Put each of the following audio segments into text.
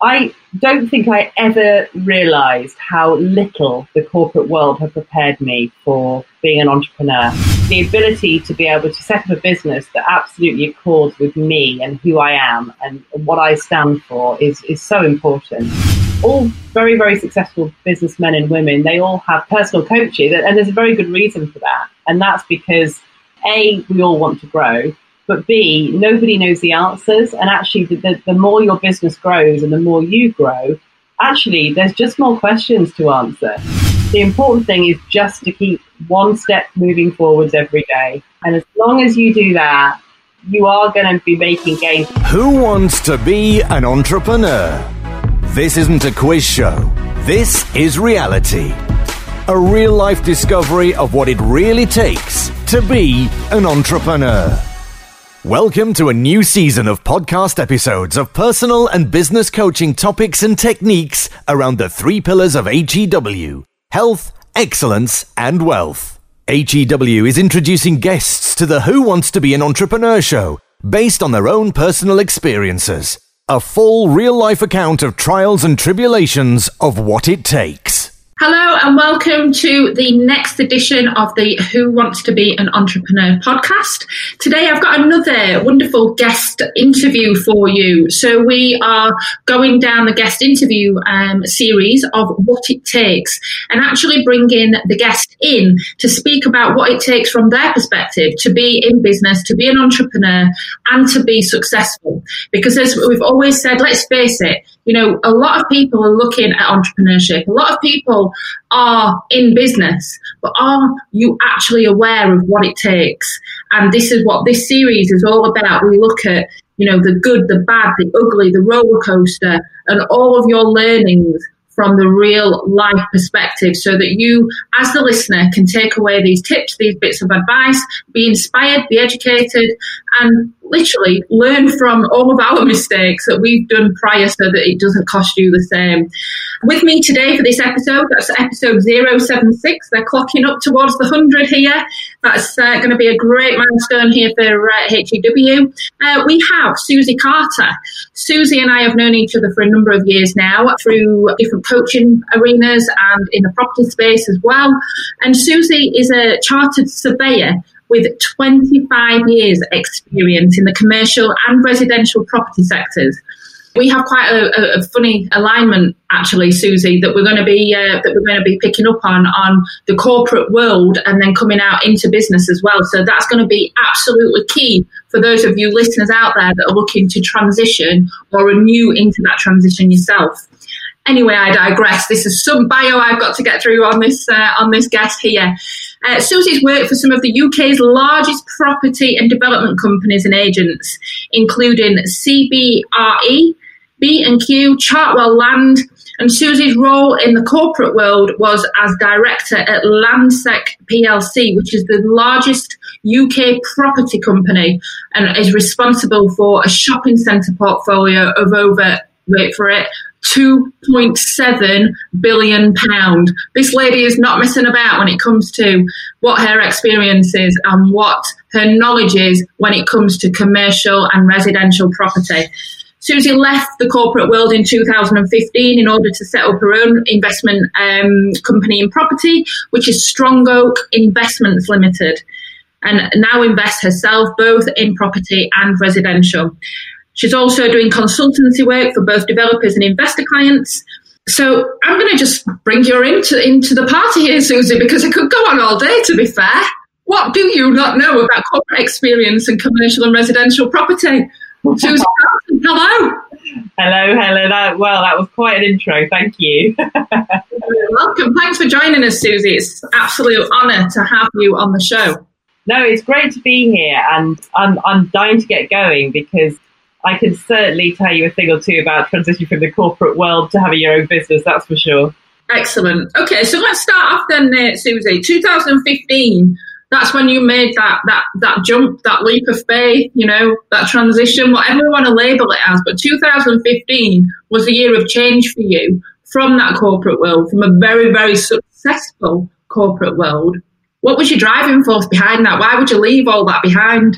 I don't think I ever realised how little the corporate world had prepared me for being an entrepreneur. The ability to be able to set up a business that absolutely accords with me and who I am and what I stand for is, is so important. All very, very successful businessmen and women, they all have personal coaches, and there's a very good reason for that. And that's because A, we all want to grow, but B, nobody knows the answers. And actually, the, the, the, more your business grows and the more you grow, actually, there's just more questions to answer. The important thing is just to keep one step moving forwards every day. And as long as you do that, you are going to be making gains. Who wants to be an entrepreneur? This isn't a quiz show. This is reality. A real life discovery of what it really takes to be an entrepreneur. Welcome to a new season of podcast episodes of personal and business coaching topics and techniques around the three pillars of HEW health, excellence, and wealth. HEW is introducing guests to the Who Wants to Be an Entrepreneur show based on their own personal experiences. A full real life account of trials and tribulations of what it takes. Hello and welcome to the next edition of the Who Wants to Be an Entrepreneur podcast. Today I've got another wonderful guest interview for you. So we are going down the guest interview um, series of what it takes and actually bringing the guest in to speak about what it takes from their perspective to be in business, to be an entrepreneur and to be successful. Because as we've always said, let's face it, you know, a lot of people are looking at entrepreneurship. A lot of people are in business, but are you actually aware of what it takes? And this is what this series is all about. We look at, you know, the good, the bad, the ugly, the roller coaster, and all of your learnings from the real life perspective so that you, as the listener, can take away these tips, these bits of advice, be inspired, be educated, and literally learn from all of our mistakes that we've done prior so that it doesn't cost you the same. With me today for this episode, that's episode 076. They're clocking up towards the 100 here. That's uh, going to be a great milestone here for uh, HEW. Uh, we have Susie Carter. Susie and I have known each other for a number of years now through different coaching arenas and in the property space as well. And Susie is a chartered surveyor with 25 years experience in the commercial and residential property sectors. We have quite a, a funny alignment, actually, Susie, that we're going to be uh, that we're going to be picking up on on the corporate world and then coming out into business as well. So that's going to be absolutely key for those of you listeners out there that are looking to transition or are new into that transition yourself. Anyway, I digress. This is some bio I've got to get through on this uh, on this guest here. Uh, Susie's worked for some of the UK's largest property and development companies and agents, including CBRE, B&Q, Chartwell Land, and Susie's role in the corporate world was as director at Landsec PLC, which is the largest UK property company and is responsible for a shopping centre portfolio of over, wait for it, 2.7 billion pound. This lady is not messing about when it comes to what her experience is and what her knowledge is when it comes to commercial and residential property. Susie left the corporate world in 2015 in order to set up her own investment um, company in property, which is Strong Oak Investments Limited, and now invests herself both in property and residential. She's also doing consultancy work for both developers and investor clients. So I'm going to just bring you into, into the party here, Susie, because I could go on all day, to be fair. What do you not know about corporate experience and commercial and residential property? Susie, hello. Hello, Helen. well, that was quite an intro. Thank you. welcome. Thanks for joining us, Susie. It's an absolute honour to have you on the show. No, it's great to be here, and I'm, I'm dying to get going because I can certainly tell you a thing or two about transitioning from the corporate world to having your own business, that's for sure. Excellent. Okay, so let's start off then, uh, Susie. 2015, that's when you made that, that, that jump, that leap of faith, you know, that transition, whatever you want to label it as. But 2015 was a year of change for you from that corporate world, from a very, very successful corporate world. What was your driving force behind that? Why would you leave all that behind?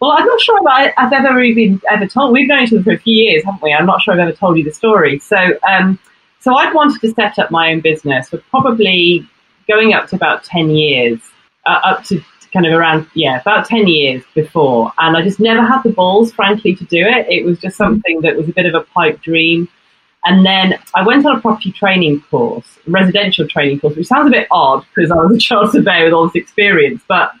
Well, I'm not sure I, have ever even ever told. We've known each other for a few years, haven't we? I'm not sure I've ever told you the story. So, um, so I'd wanted to set up my own business for probably going up to about ten years, uh, up to kind of around yeah about 10 years before and i just never had the balls frankly to do it it was just something that was a bit of a pipe dream and then I went on a property training course, residential training course, which sounds a bit odd because I was a child surveyor with all this experience. But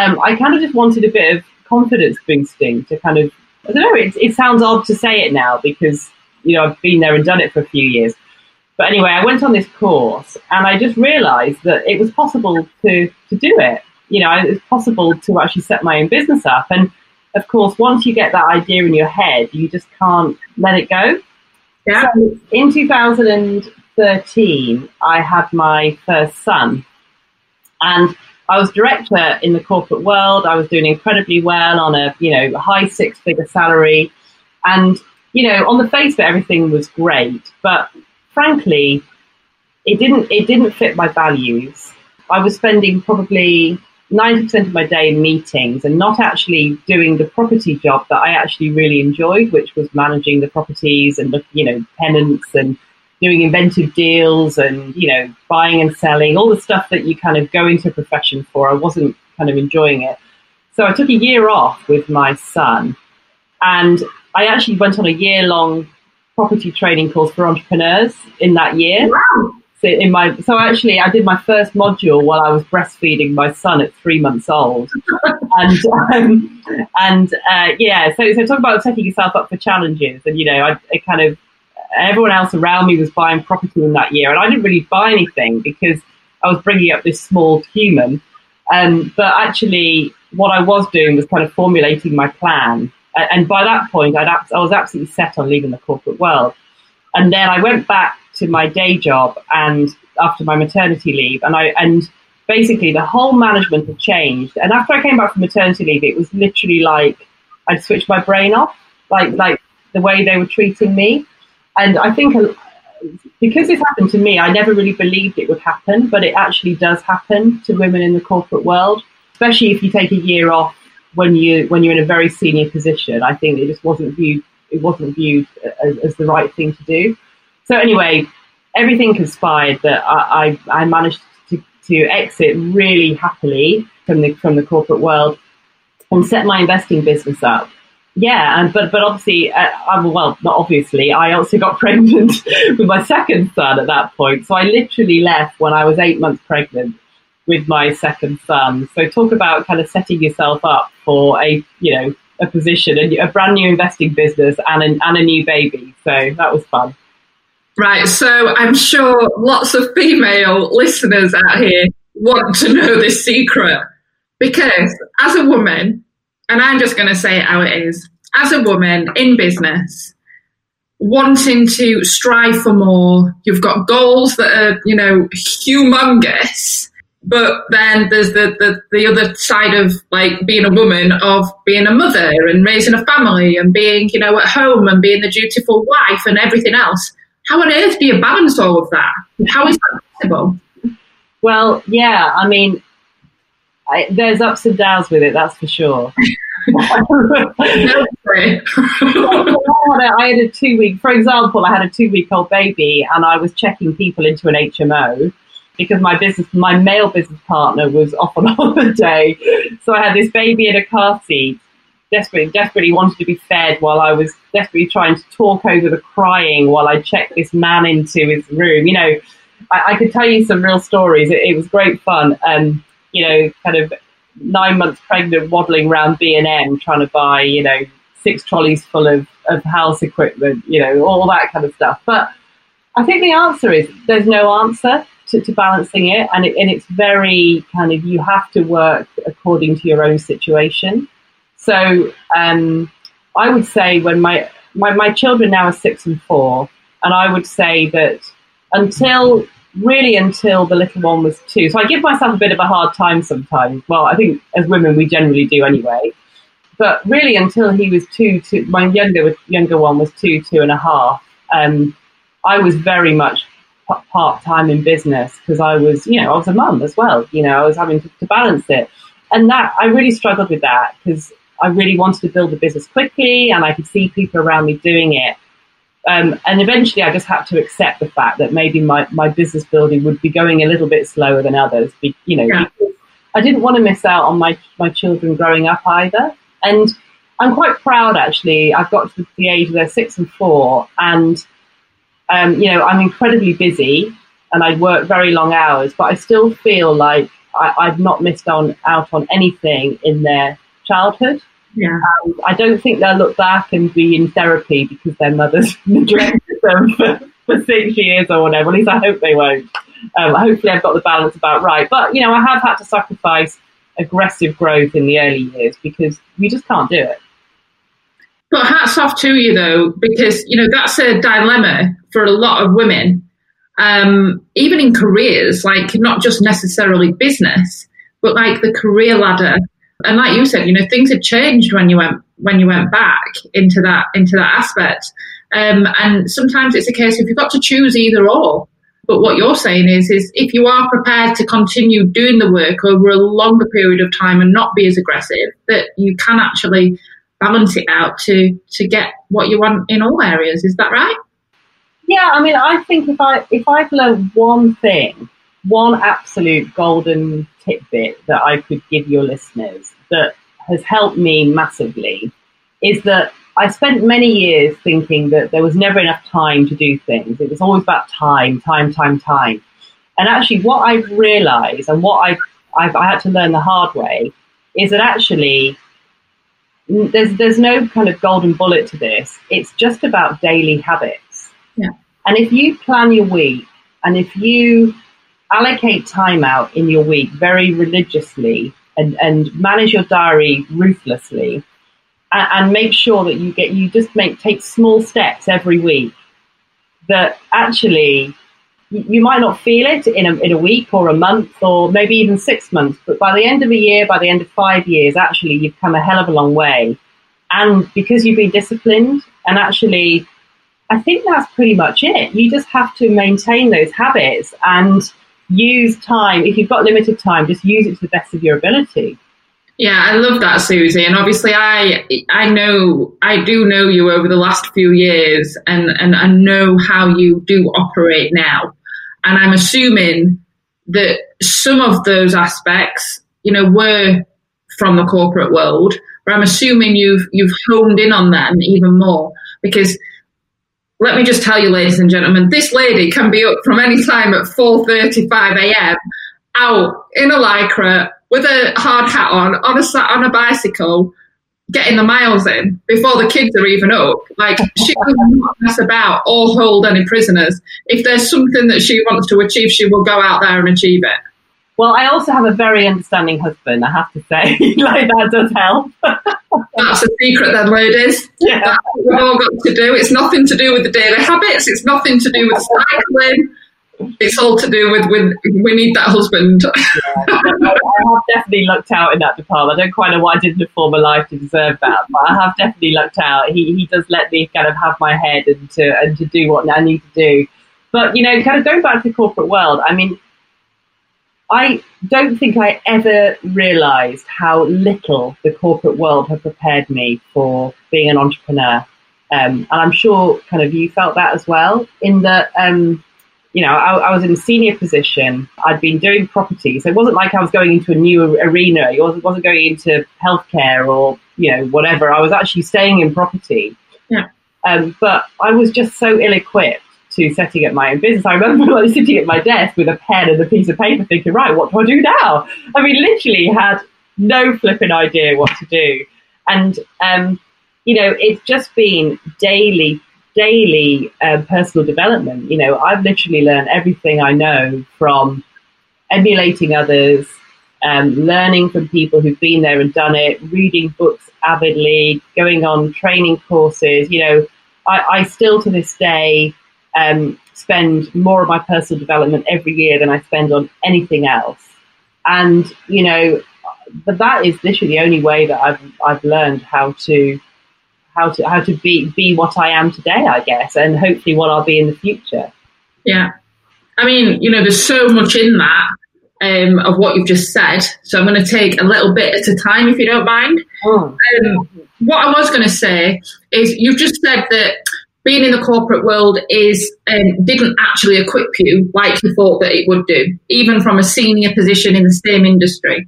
um, I kind of just wanted a bit of confidence boosting to kind of, I don't know, it, it sounds odd to say it now because, you know, I've been there and done it for a few years. But anyway, I went on this course and I just realized that it was possible to, to do it. You know, it was possible to actually set my own business up. And of course, once you get that idea in your head, you just can't let it go. Yeah. So in 2013, I had my first son, and I was director in the corporate world. I was doing incredibly well on a you know high six figure salary, and you know on the face of it, everything was great. But frankly, it didn't it didn't fit my values. I was spending probably 90% of my day in meetings and not actually doing the property job that I actually really enjoyed, which was managing the properties and, the, you know, tenants and doing inventive deals and, you know, buying and selling, all the stuff that you kind of go into a profession for. I wasn't kind of enjoying it. So I took a year off with my son and I actually went on a year long property training course for entrepreneurs in that year. Wow in my so actually I did my first module while I was breastfeeding my son at three months old, and um, and uh, yeah, so so talk about setting yourself up for challenges, and you know I, I, kind of everyone else around me was buying property in that year, and I didn't really buy anything because I was bringing up this small human, um, but actually what I was doing was kind of formulating my plan, and by that point I'd I was absolutely set on leaving the corporate world, and then I went back to my day job and after my maternity leave, and I and basically the whole management had changed. And after I came back from maternity leave, it was literally like I'd switched my brain off, like like the way they were treating me. And I think uh, because this happened to me, I never really believed it would happen, but it actually does happen to women in the corporate world, especially if you take a year off when you when you're in a very senior position. I think it just wasn't viewed it wasn't viewed as, as the right thing to do. So anyway, everything conspired that I, I, I managed to, to exit really happily from the from the corporate world and set my investing business up. Yeah, and but but obviously, uh, I, well, not obviously, I also got pregnant with my second son at that point. So I literally left when I was eight months pregnant with my second son. So talk about kind of setting yourself up for a you know a position, a, a brand new investing business, and a, and a new baby. So that was fun. Right, so I'm sure lots of female listeners out here want to know this secret because as a woman, and I'm just going to say it how it is, as a woman in business, wanting to strive for more, you've got goals that are, you know, humongous. But then there's the, the, the other side of like being a woman of being a mother and raising a family and being, you know, at home and being the dutiful wife and everything else. How on earth do you balance all of that? How is that possible? Well, yeah, I mean, I, there's ups and downs with it, that's for sure. I had a two week, for example, I had a two week old baby and I was checking people into an HMO because my business, my male business partner was off on holiday. So I had this baby in a car seat desperately, desperately wanted to be fed while I was desperately trying to talk over the crying while I checked this man into his room. You know, I, I could tell you some real stories. It, it was great fun. Um, you know, kind of nine months pregnant, waddling around B and M trying to buy, you know, six trolleys full of, of house equipment, you know, all that kind of stuff. But I think the answer is there's no answer to, to balancing it, and, it, and it's very kind of you have to work according to your own situation. So um, I would say when my, my, my children now are six and four, and I would say that until really until the little one was two. So I give myself a bit of a hard time sometimes. Well, I think as women we generally do anyway. But really until he was two, two my younger younger one was two, two and a half. Um, I was very much part time in business because I was, you know, I was a mum as well. You know, I was having to, to balance it. and that I really struggled with that because I really wanted to build the business quickly, and I could see people around me doing it. Um, and eventually, I just had to accept the fact that maybe my, my business building would be going a little bit slower than others. Be, you know, Yeah. I didn't want to miss out on my my children growing up either. And I'm quite proud, actually. I've got to the age where they're six and four, and um, you know, I'm incredibly busy, and I work very long hours, but I still feel like I, I've not missed on out on anything in their childhood. Yeah. Um, I don't think they'll look back and be in therapy because their mothers neglected them for, for six years or whatever. At least I hope they won't. Um, hopefully, I've got the balance about right. But you know, I have had to sacrifice aggressive growth in the early years because you just can't do it. But hats off to you though, because you know that's a dilemma for a lot of women, um, even in careers, like not just necessarily business, but like the career ladder. And like you said, you know things had changed when you went when you went back into that into that aspect. Um, and sometimes it's a case of you've got to choose either or. But what you're saying is, is if you are prepared to continue doing the work over a longer period of time and not be as aggressive, that you can actually balance it out to to get what you want in all areas. Is that right? Yeah, I mean, I think if I if I've learned one thing, one absolute golden tidbit that I could give your listeners that has helped me massively is that I spent many years thinking that there was never enough time to do things. It was always about time, time, time, time. And actually, what I've realised and what I've, I've I had to learn the hard way is that actually there's there's no kind of golden bullet to this. It's just about daily habits. Yeah. And if you plan your week and if you allocate time out in your week very religiously and, and manage your diary ruthlessly and, and make sure that you get you just make take small steps every week that actually you might not feel it in a, in a week or a month or maybe even six months, but by the end of a year, by the end of five years, actually you've come a hell of a long way. And because you've been disciplined, and actually, I think that's pretty much it. You just have to maintain those habits and use time. If you've got limited time, just use it to the best of your ability. Yeah, I love that, Susie. And obviously, I I know I do know you over the last few years, and and I know how you do operate now. And I'm assuming that some of those aspects, you know, were from the corporate world, but I'm assuming you've you've honed in on them even more because. Let me just tell you, ladies and gentlemen, this lady can be up from any time at 4:35 a.m. out in a lycra with a hard hat on on a on a bicycle, getting the miles in before the kids are even up. Like she will not mess about or hold any prisoners. If there's something that she wants to achieve, she will go out there and achieve it. Well, I also have a very understanding husband, I have to say. like, that does help. That's a secret, then, ladies. Yeah. That's what we've all got to do. It's nothing to do with the daily habits. It's nothing to do with cycling. It's all to do with, with we need that husband. I have definitely lucked out in that department. I don't quite know what I did in the former life to deserve that, but I have definitely lucked out. He he does let me kind of have my head and to and to do what I need to do. But you know, kind of going back to the corporate world, I mean, I don't think I ever realised how little the corporate world had prepared me for being an entrepreneur. Um, and I'm sure kind of you felt that as well. In that, um, you know, I, I was in a senior position. I'd been doing property, so it wasn't like I was going into a new arena. It wasn't, wasn't going into healthcare or you know whatever. I was actually staying in property. Yeah. Um, but I was just so ill-equipped to setting up my own business. I remember like sitting at my desk with a pen and a piece of paper, thinking, right, what do I do now? I mean, literally had no flipping idea what to do, and um, you know, it's just been daily, daily uh, personal development. You know, I've literally learned everything I know from emulating others, um, learning from people who've been there and done it, reading books avidly, going on training courses. You know, I, I still to this day um, spend more of my personal development every year than I spend on anything else. And you know, but that is literally the only way that I've I've learned how to how to how to be be what I am today, I guess, and hopefully what I'll be in the future. Yeah. I mean, you know, there's so much in that. um, of what you've just said. So I'm going to take a little bit at a time, if you don't mind. Oh. Um, what I was going to say is you've just said that being in the corporate world is um, didn't actually equip you like you thought that it would do, even from a senior position in the same industry.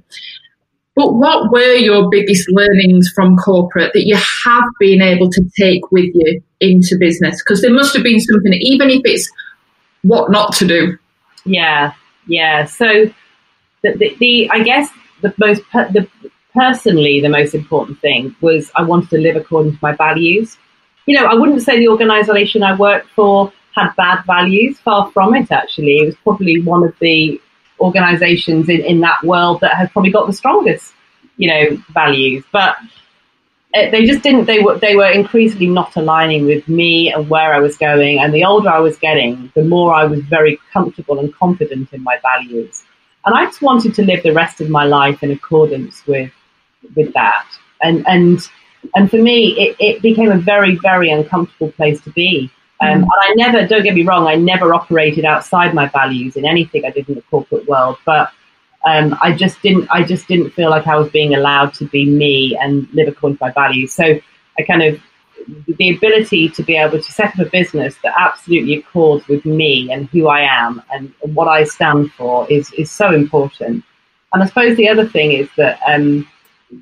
But what were your biggest learnings from corporate that you have been able to take with you into business? Because there must have been something, even if it's what not to do. Yeah, yeah. So the, the, the I guess the most per, the personally the most important thing was I wanted to live according to my values. You know, I wouldn't say the organisation I worked for had bad values. Far from it. Actually, it was probably one of the organizations in, in that world that have probably got the strongest, you know, values. But uh, they just didn't, they were, they were increasingly not aligning with me and where I was going. And the older I was getting, the more I was very comfortable and confident in my values. And I just wanted to live the rest of my life in accordance with, with that. And, and, and for me, it, it became a very, very uncomfortable place to be um, mm. and I never, don't get me wrong, I never operated outside my values in anything I did in the corporate world. But um, I just didn't, I just didn't feel like I was being allowed to be me and live according to my values. So I kind of, the ability to be able to set up a business that absolutely accords with me and who I am and what I stand for is is so important. And I suppose the other thing is that, um,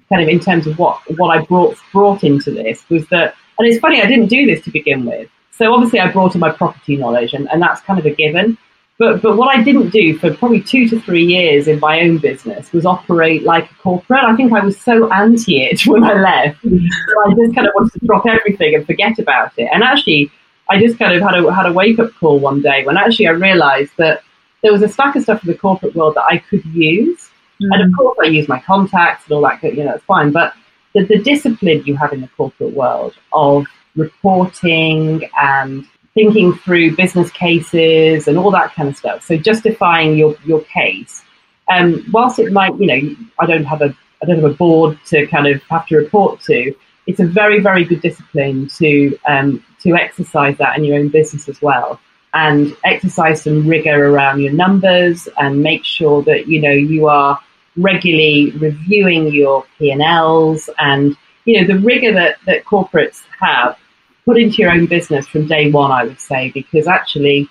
kind of in terms of what what I brought brought into this was that, and it's funny, I didn't do this to begin with. So obviously I brought in my property knowledge and, and that's kind of a given. But, but what I didn't do for probably two to three years in my own business was operate like a corporate. I think I was so anti it when I left. I just kind of wanted to drop everything and forget about it. And actually, I just kind of had a, had a wake up call one day when actually I realized that there was a stack of stuff in the corporate world that I could use. Mm. And of course, I use my contacts and all that, you know, it's fine. But the, the discipline you have in the corporate world of reporting and thinking through business cases and all that kind of stuff. So justifying your, your case. Um, whilst it might, you know, I don't have a I don't have a board to kind of have to report to. It's a very very good discipline to um, to exercise that in your own business as well, and exercise some rigor around your numbers and make sure that you know you are regularly reviewing your P and Ls and you know the rigor that that corporates have put into your own business from day one, I would say, because actually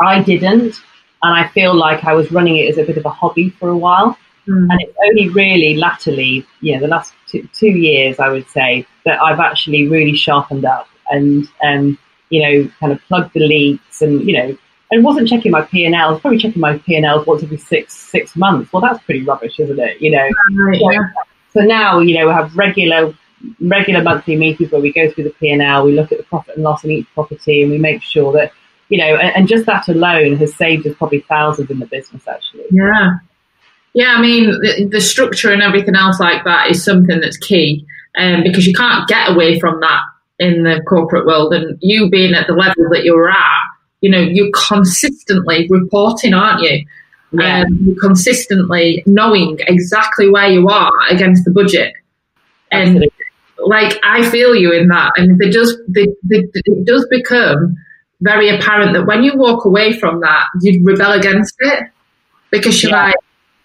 I didn't. And I feel like I was running it as a bit of a hobby for a while. Mm. And it's only really latterly, you know, the last two, two, years, I would say, that I've actually really sharpened up and, um, you know, kind of plugged the leaks and, you know, and wasn't checking my P and Ls. Probably checking my P and Ls once every six six months. Well, that's pretty rubbish, isn't it? You know. Right, yeah. so, so now, you know, we have regular regular monthly meetings where we go through the P&L, we look at the profit and loss in each property and we make sure that, you know, and, and just that alone has saved us probably thousands in the business actually. Yeah. Yeah, I mean, the, the structure and everything else like that is something that's key um, because you can't get away from that in the corporate world. And you being at the level that you're at, you know, you're consistently reporting, aren't you? Yeah. Um, you're consistently knowing exactly where you are against the budget. And Absolutely like I feel you in that, and it just they, they, it does become very apparent that when you walk away from that, you rebel against it because you're yeah. like,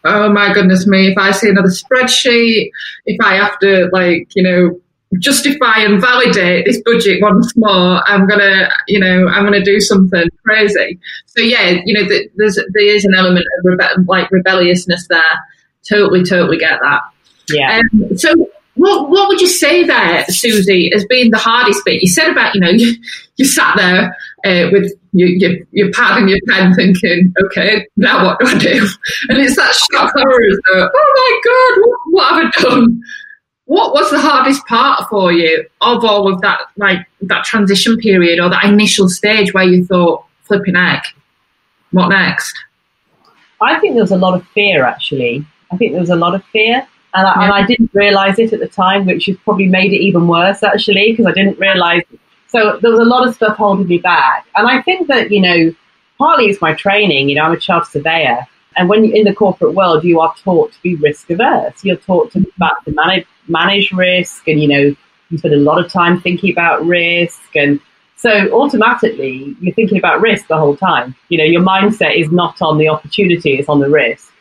oh my goodness me, if I see another spreadsheet, if I have to like you know justify and validate this budget once more, I'm gonna you know I'm gonna do something crazy. So yeah, you know there's there is an element of rebe- like rebelliousness there. Totally, totally get that. Yeah. Um, so what what would you say there, Susie, as being the hardest bit? You said about you know you, you sat there uh, with your, your, your pad and your pen, thinking, okay, now what do I do? And it's that shock horror oh my god, what, what have I done? What was the hardest part for you of all of that, like that transition period or that initial stage where you thought, flipping heck, what next? I think there was a lot of fear actually. I think there was a lot of fear and I, yeah. and I didn't realize it at the time, which has probably made it even worse actually, because I didn't realize. So there was a lot of stuff holding me back, and I think that you know, partly it's my training. You know, I'm a chartered surveyor, and when you're in the corporate world, you are taught to be risk averse. You're taught to, mm-hmm. about, to manage manage risk, and you know, you spend a lot of time thinking about risk, and so automatically you're thinking about risk the whole time. You know, your mindset is not on the opportunity; it's on the risk.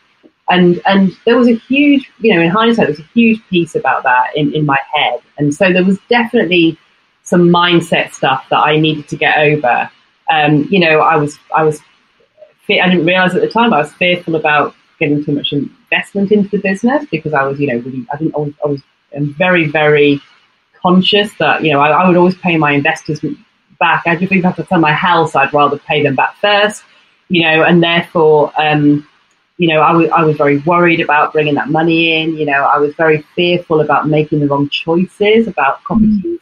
And and there was a huge, you know, in hindsight, there was a huge piece about that in, in my head. And so there was definitely some mindset stuff that I needed to get over. Um, you know, I was I was I didn't realize at the time I was fearful about getting too much investment into the business because I was, you know, really I didn't I was, I was very very conscious that you know I, I would always pay my investors back. I just even have to sell my house, I'd rather pay them back first, you know, and therefore. Um, you know, I was, I was very worried about bringing that money in. You know, I was very fearful about making the wrong choices about properties mm.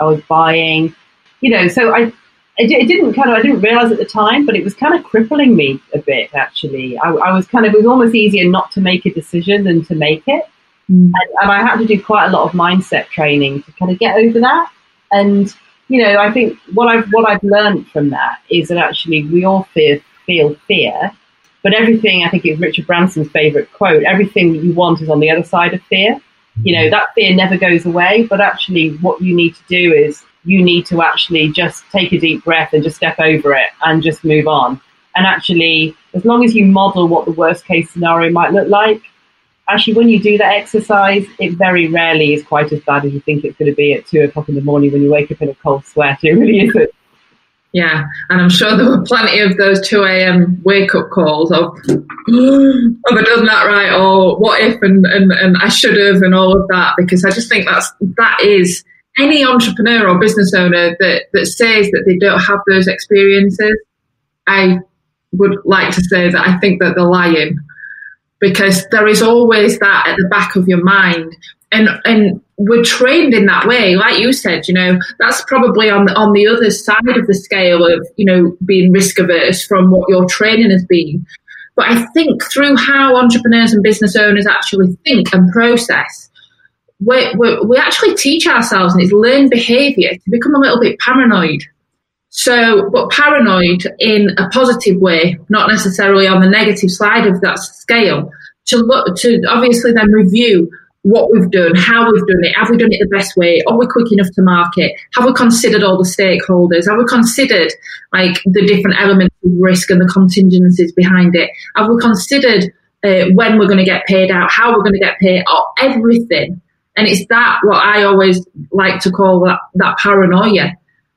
I was buying. You know, so I, it, it, didn't kind of, I didn't realize at the time, but it was kind of crippling me a bit, actually. I, I was kind of, it was almost easier not to make a decision than to make it. Mm. And, and I had to do quite a lot of mindset training to kind of get over that. And, you know, I think what I've, what I've learned from that is that actually we all fear, feel fear but everything, I think it's Richard Branson's favorite quote, everything that you want is on the other side of fear. You know, that fear never goes away, but actually what you need to do is you need to actually just take a deep breath and just step over it and just move on. And actually, as long as you model what the worst case scenario might look like, actually, when you do that exercise, it very rarely is quite as bad as you think it's going to be at two o'clock in the morning when you wake up in a cold sweat. It really isn't. Yeah, and I'm sure there were plenty of those 2 a.m. wake up calls of, oh, have I done that right? Or what if and, and, and I should have and all of that because I just think that's that is any entrepreneur or business owner that, that says that they don't have those experiences, I would like to say that I think that they're lying because there is always that at the back of your mind. And and we're trained in that way, like you said. You know, that's probably on the, on the other side of the scale of you know being risk averse from what your training has been. But I think through how entrepreneurs and business owners actually think and process, we we actually teach ourselves, and it's learned behaviour to become a little bit paranoid. So, but paranoid in a positive way, not necessarily on the negative side of that scale. To look to obviously then review what we've done, how we've done it, have we done it the best way, are we quick enough to market, have we considered all the stakeholders, have we considered like the different elements of risk and the contingencies behind it, have we considered uh, when we're going to get paid out, how we're going to get paid, oh, everything. And it's that what I always like to call that, that paranoia.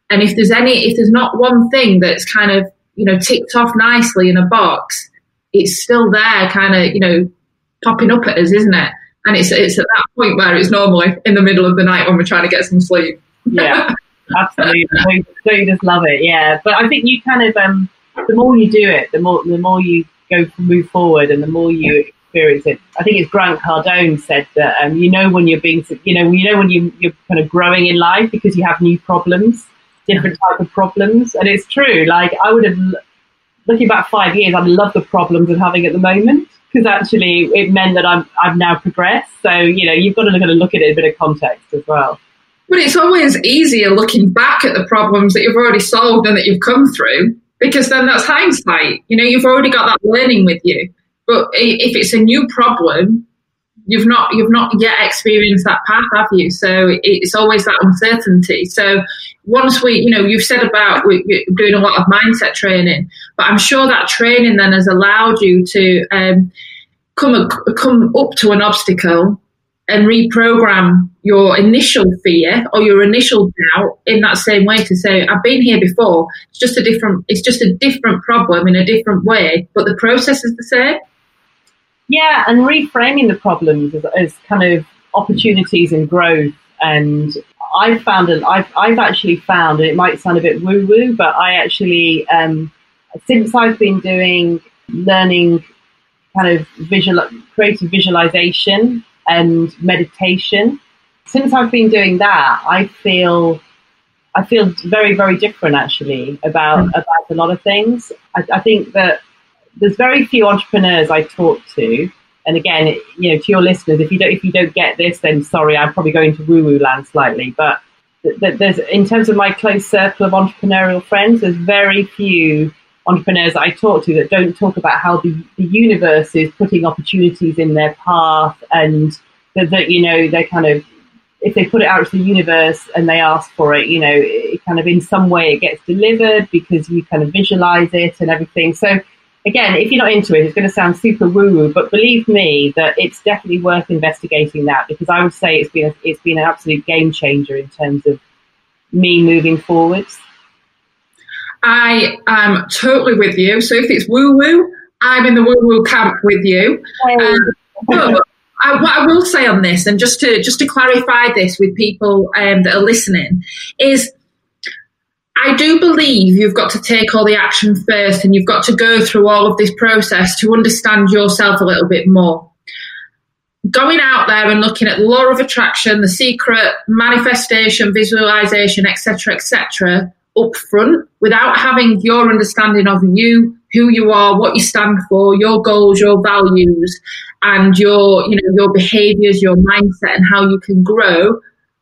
And if there's any, if there's not one thing that's kind of, you know, ticked off nicely in a box, it's still there kind of, you know, popping up at us, isn't it? And it's it's at that point where it's normally in the middle of the night when we're trying to get some sleep. Yeah, absolutely. Don't you just love it? Yeah, but I think you kind of um, the more you do it, the more the more you go move forward, and the more you experience it. I think it's Grant Cardone said that um, you know when you're being, you know, you know when you, you're kind of growing in life because you have new problems, different type of problems, and it's true. Like I would have, looking back five years, I'd love the problems I'm having at the moment because actually it meant that I'm I've now progressed. So you know you've got to kind of look at it in a bit of context as well. But it's always easier looking back at the problems that you've already solved and that you've come through because then that's hindsight. You know, you've already got that learning with you. But if it's a new problem, you've not you've not yet experienced that path, have you? So it's always that uncertainty. So once we, you know, you've said about doing a lot of mindset training, but I'm sure that training then has allowed you to um, come come up to an obstacle and reprogram your initial fear or your initial doubt in that same way to say i've been here before it's just a different it's just a different problem in a different way but the process is the same yeah, and reframing the problems as, as kind of opportunities and growth. And I've found, and I've, I've actually found, and it might sound a bit woo woo, but I actually, um, since I've been doing learning kind of visual, creative visualization and meditation, since I've been doing that, I feel I feel very, very different actually about mm. about a lot of things. I, I, think that there's very few entrepreneurs I talk to. And again, you know, to your listeners, if you don't if you don't get this, then sorry, I'm probably going to woo woo land slightly. But there's in terms of my close circle of entrepreneurial friends, there's very few entrepreneurs I talk to that don't talk about how the, the universe is putting opportunities in their path and that, that you know they're kind of if they put it out to the universe and they ask for it, you know, it kind of in some way it gets delivered because you kind of visualize it and everything. So again, if you're not into it, it's going to sound super woo woo, but believe me that it's definitely worth investigating that because I would say it's been a, it's been an absolute game changer in terms of me moving forwards. I am totally with you. So if it's woo woo, I'm in the woo woo camp with you. Um, but I, what I will say on this, and just to just to clarify this with people um, that are listening, is I do believe you've got to take all the action first, and you've got to go through all of this process to understand yourself a little bit more. Going out there and looking at the law of attraction, the secret, manifestation, visualization, etc., etc., up front without having your understanding of you, who you are, what you stand for, your goals, your values, and your you know your behaviors, your mindset, and how you can grow.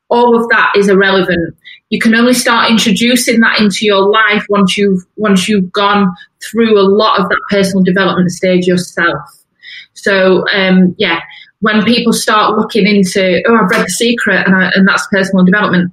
All of that is irrelevant. You can only start introducing that into your life once you've once you've gone through a lot of that personal development stage yourself. So um, yeah, when people start looking into, oh, I've read The Secret and, I, and that's personal development,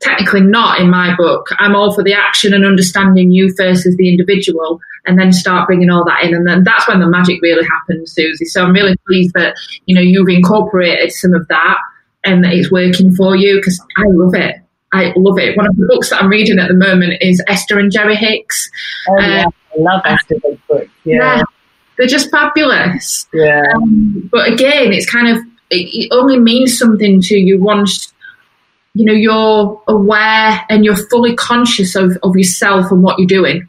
technically not in my book. I'm all for the action and understanding you first as the individual and then start bringing all that in. And then that's when the magic really happens, Susie. So I'm really pleased that, you know, you've incorporated some of that and that it's working for you because I love it. I love it. One of the books that I'm reading at the moment is Esther and Jerry Hicks. Oh, yeah. Um, I love Esther books. Yeah. yeah. They're just fabulous. Yeah. Um, but again, it's kind of, it, it only means something to you once you know you're aware and you're fully conscious of, of yourself and what you're doing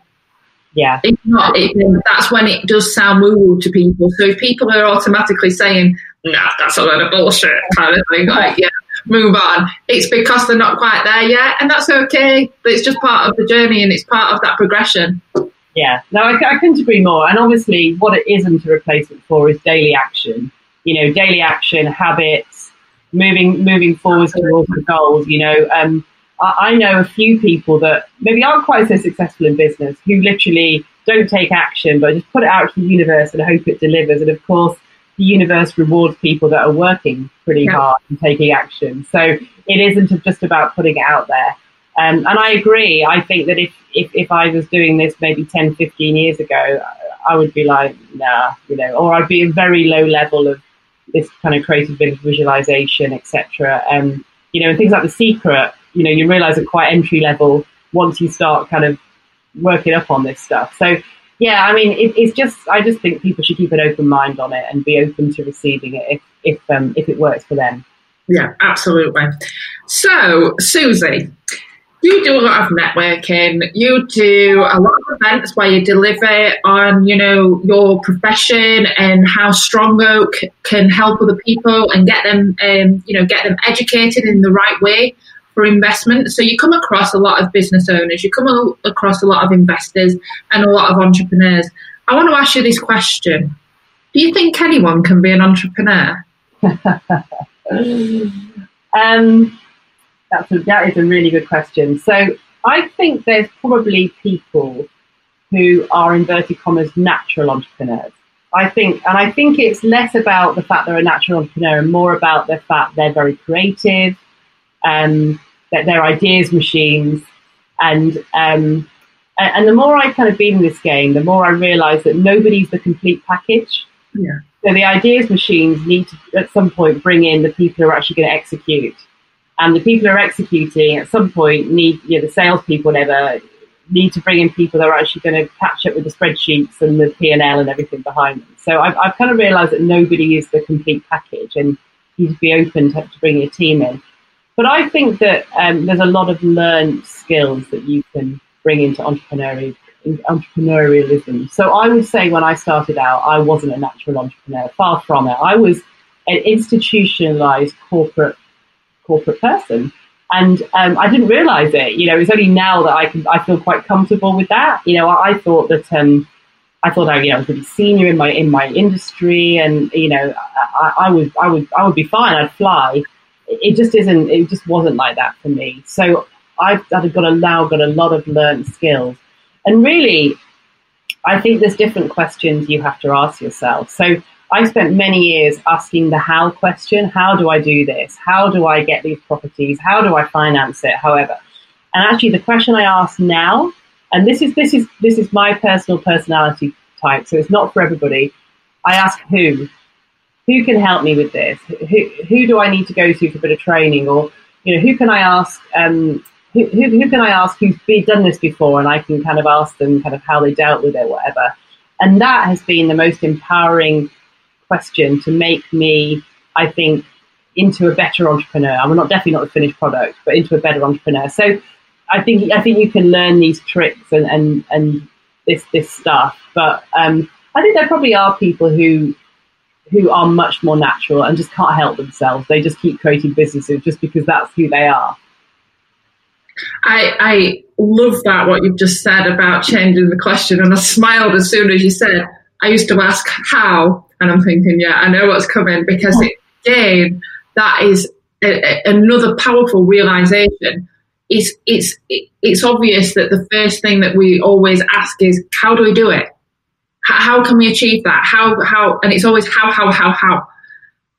yeah if not it, that's when it does sound woo woo to people so if people are automatically saying nah that's a load of bullshit kind of thing like yeah move on. It's because they're not quite there yet and that's okay but it's just part of the journey and it's part of that progression. Yeah. No I, I couldn't agree more. And obviously what it isn't a replacement for is daily action. You know daily action habits moving moving forward towards the goals. You know, um, I, I, know a few people that maybe aren't quite so successful in business who literally don't take action, but just put it out to the universe and hope it delivers. And of course, the universe rewards people that are working pretty yeah. hard and taking action. So it isn't just about putting it out there. Um, and I agree. I think that if, if, if I was doing this maybe 10, 15 years ago, I would be like, nah, you know, or I'd be a very low level of this kind of creative visualization, etc. Um, you know, and things like the secret, you know, you realize at quite entry level once you start kind of working up on this stuff. So yeah, I mean, it, it's just I just think people should keep an open mind on it and be open to receiving it if if um, if it works for them. Yeah, absolutely. So, Susie, you do a lot of networking. You do a lot of events where you deliver on, you know, your profession and how Strong Oak can help other people and get them, um, you know, get them educated in the right way for investment. So you come across a lot of business owners, you come across a lot of investors and a lot of entrepreneurs. I want to ask you this question: Do you think anyone can be an entrepreneur? um that's a, that is a really good question. So I think there's probably people who are inverted commas natural entrepreneurs. I think, and I think it's less about the fact they're a natural entrepreneur and more about the fact they're very creative, um, that they're ideas machines, and um, and the more I kind of been in this game, the more I realise that nobody's the complete package. Yeah. So the ideas machines need to at some point bring in the people who are actually going to execute and the people who are executing at some point need, you know, the salespeople, whatever, need to bring in people that are actually going to catch up with the spreadsheets and the P and L and everything behind them. So I've, I've kind of realised that nobody is the complete package, and you need to be open to, to bring your team in. But I think that um, there's a lot of learned skills that you can bring into entrepreneurial entrepreneurialism. So I would say when I started out, I wasn't a natural entrepreneur, far from it. I was an institutionalized corporate corporate person. And um, I didn't realize it. You know, it's only now that I can I feel quite comfortable with that. You know, I, I thought that um, I thought I, you know, was really senior in my in my industry, and you know, I, I I would I would be fine. I'd fly. It just isn't. It just wasn't like that for me. So I've, I've got a now got a lot of learned skills, and really, I think there's different questions you have to ask yourself. So I spent many years asking the how question. How do I do this? How do I get these properties? How do I finance it? However, and actually the question I ask now, and this is this is this is my personal personality type, so it's not for everybody. I ask who, who can help me with this? Who, who do I need to go to for a bit of training, or you know, who can I ask? Um, who, who, who can I ask who's done this before, and I can kind of ask them kind of how they dealt with it, whatever. And that has been the most empowering question to make me, I think, into a better entrepreneur. I'm not definitely not the finished product, but into a better entrepreneur. So I think I think you can learn these tricks and and, and this this stuff. But um, I think there probably are people who who are much more natural and just can't help themselves. They just keep creating businesses just because that's who they are. I, I love that what you've just said about changing the question, and I smiled as soon as you said. I used to ask how, and I'm thinking, yeah, I know what's coming because it, again, that is a, a, another powerful realization. It's it's it's obvious that the first thing that we always ask is how do we do it? How, can we achieve that? How how and it's always how how how how.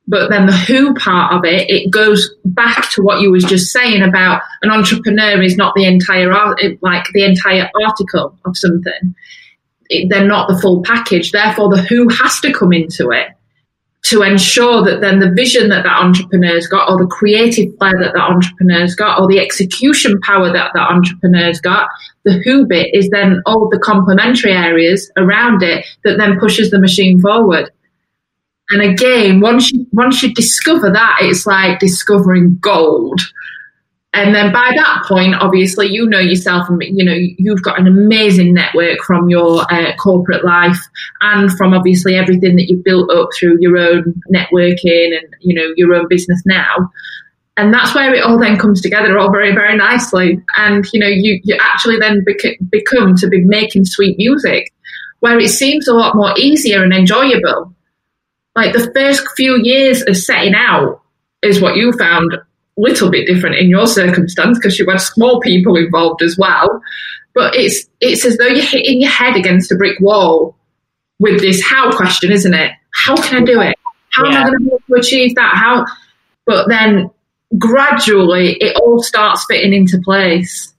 But then the who part of it it goes back to what you was just saying about an entrepreneur is not the entire like the entire article of something. It, they're not the full package. Therefore the who has to come into it to ensure that then the vision that that entrepreneur's got or the creative flair that that entrepreneur's got or the execution power that that entrepreneur's got the who bit is then all the complementary areas around it that then pushes the machine forward and again, once you once you discover that, it's like discovering gold. And then by that point, obviously, you know yourself, and you know you've got an amazing network from your uh, corporate life, and from obviously everything that you've built up through your own networking and you know your own business now. And that's where it all then comes together, all very, very nicely. And you know, you you actually then bec- become to be making sweet music, where it seems a lot more easier and enjoyable like the first few years of setting out is what you found little bit different in your circumstance because you had small people involved as well. But it's it's as though you're hitting your head against a brick wall with this how question, isn't it? How can I do it? How yeah. am I going to be able to achieve that? How? But then gradually it all starts fitting into place.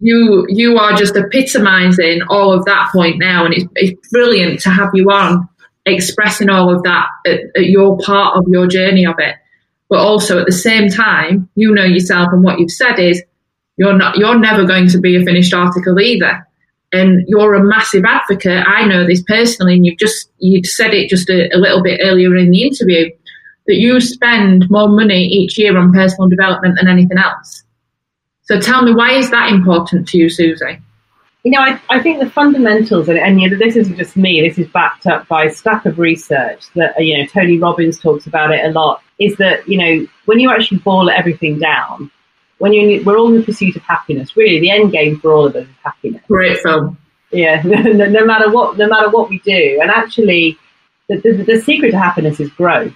You you are just epitomizing all of that point now, and it's, it's brilliant to have you on expressing all of that at, at your part of your journey of it. But also at the same time, you know yourself and what you've said is you're not you're never going to be a finished article either. And you're a massive advocate. I know this personally, and you've just you said it just a, a little bit earlier in the interview that you spend more money each year on personal development than anything else. So tell me, why is that important to you, Susie? You know, I, I think the fundamentals, and, and you know, this isn't just me, this is backed up by a stack of research that, uh, you know, Tony Robbins talks about it a lot, is that, you know, when you actually boil everything down, when you we're all in the pursuit of happiness, really, the end game for all of us is happiness. Great film. Yeah, no, no matter what, no matter what we do. And actually, the, the, the secret to happiness is growth.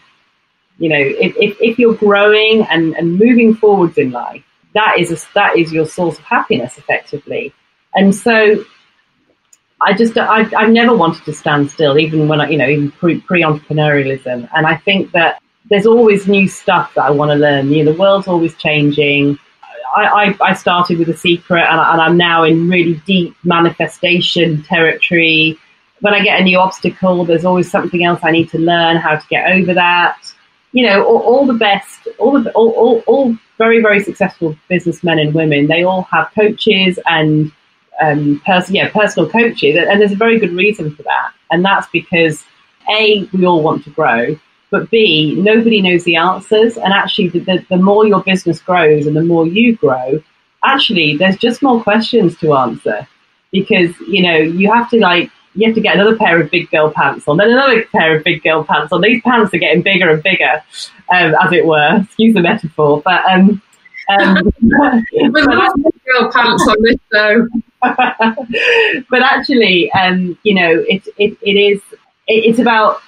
You know, if, if, if you're growing and, and moving forwards in life, that is a, that is your source of happiness effectively. And so I just, I, I've never wanted to stand still, even when I, you know, even pre entrepreneurialism. And I think that there's always new stuff that I want to learn. You know, the world's always changing. I, I, I started with a secret and, I, and I'm now in really deep manifestation territory. When I get a new obstacle, there's always something else I need to learn how to get over that. You know, all, all the best, all the all, all, all very very successful businessmen and women. They all have coaches and um, pers- yeah, personal coaches, and there's a very good reason for that, and that's because a we all want to grow, but b nobody knows the answers, and actually the, the, the more your business grows and the more you grow, actually there's just more questions to answer because you know you have to like you have to get another pair of big girl pants on, then another pair of big girl pants on. These pants are getting bigger and bigger, um, as it were. Excuse the metaphor, but um, um, but girl pants on this though. but actually, um, you know, it, it, it is, it, it's about,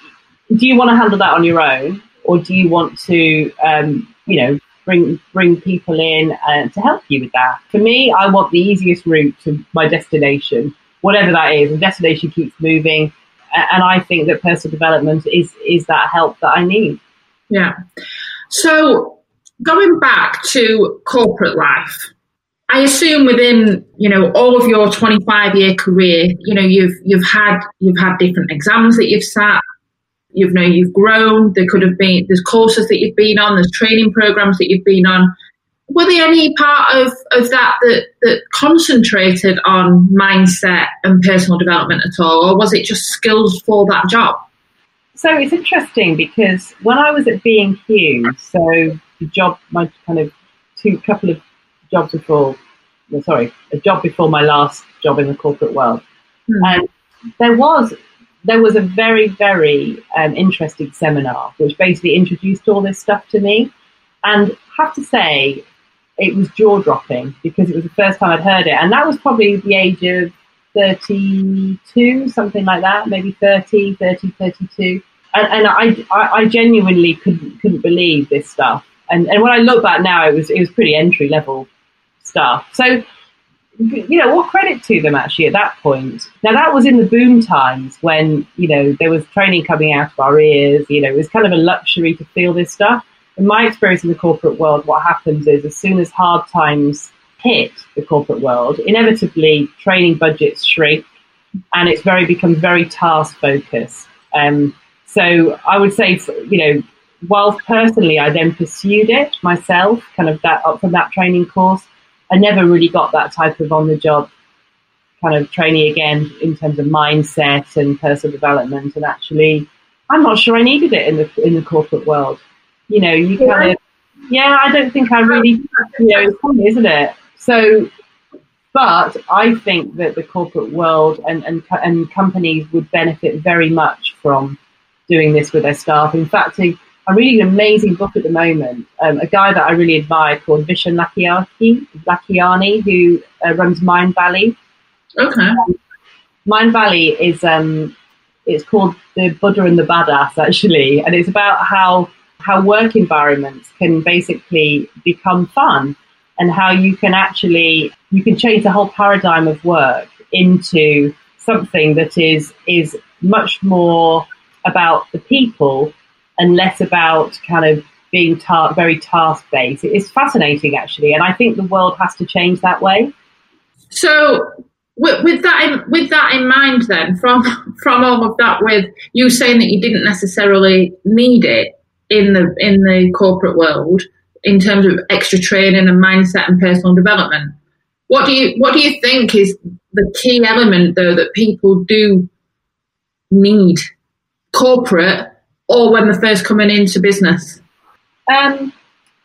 do you want to handle that on your own or do you want to, um, you know, bring, bring people in uh, to help you with that? For me, I want the easiest route to my destination, whatever that is. The destination keeps moving. And I think that personal development is, is that help that I need. Yeah. So going back to corporate life, I assume within you know all of your 25 year career, you know you've you've had you've had different exams that you've sat, you've know you've grown. There could have been there's courses that you've been on, there's training programs that you've been on. Were there any part of, of that, that that concentrated on mindset and personal development at all, or was it just skills for that job? So it's interesting because when I was at B&Q, so the job, my kind of two couple of jobs before, sorry, a job before my last job in the corporate world, mm. and there was there was a very very um, interesting seminar which basically introduced all this stuff to me, and I have to say it was jaw dropping because it was the first time I'd heard it, and that was probably the age of 32, something like that, maybe 30, 30, 32. And, and I, I, genuinely couldn't couldn't believe this stuff. And, and when I look back now, it was it was pretty entry level stuff. So, you know, what credit to them actually at that point. Now that was in the boom times when you know there was training coming out of our ears. You know, it was kind of a luxury to feel this stuff. In my experience in the corporate world, what happens is as soon as hard times hit the corporate world, inevitably training budgets shrink, and it's very becomes very task focused. Um, so I would say, you know, whilst personally I then pursued it myself, kind of that up from that training course, I never really got that type of on the job kind of training again in terms of mindset and personal development. And actually, I'm not sure I needed it in the in the corporate world. You know, you kind yeah. of yeah, I don't think I really, you know, it's funny, isn't it? So, but I think that the corporate world and, and, and companies would benefit very much from doing this with their staff. In fact, I'm reading an amazing book at the moment. Um, a guy that I really admire called Vishen Lakhiani, Lakhiani who uh, runs Mindvalley. Okay. Um, Mindvalley is um, it's called the Buddha and the Badass actually, and it's about how how work environments can basically become fun and how you can actually you can change the whole paradigm of work into something that is is much more about the people and less about kind of being ta- very task based. It's fascinating actually, and I think the world has to change that way. So with, with, that in, with that in mind, then from from all of that, with you saying that you didn't necessarily need it in the in the corporate world in terms of extra training and mindset and personal development. What do you what do you think is the key element though that people do need corporate or when they're first coming into business? Um,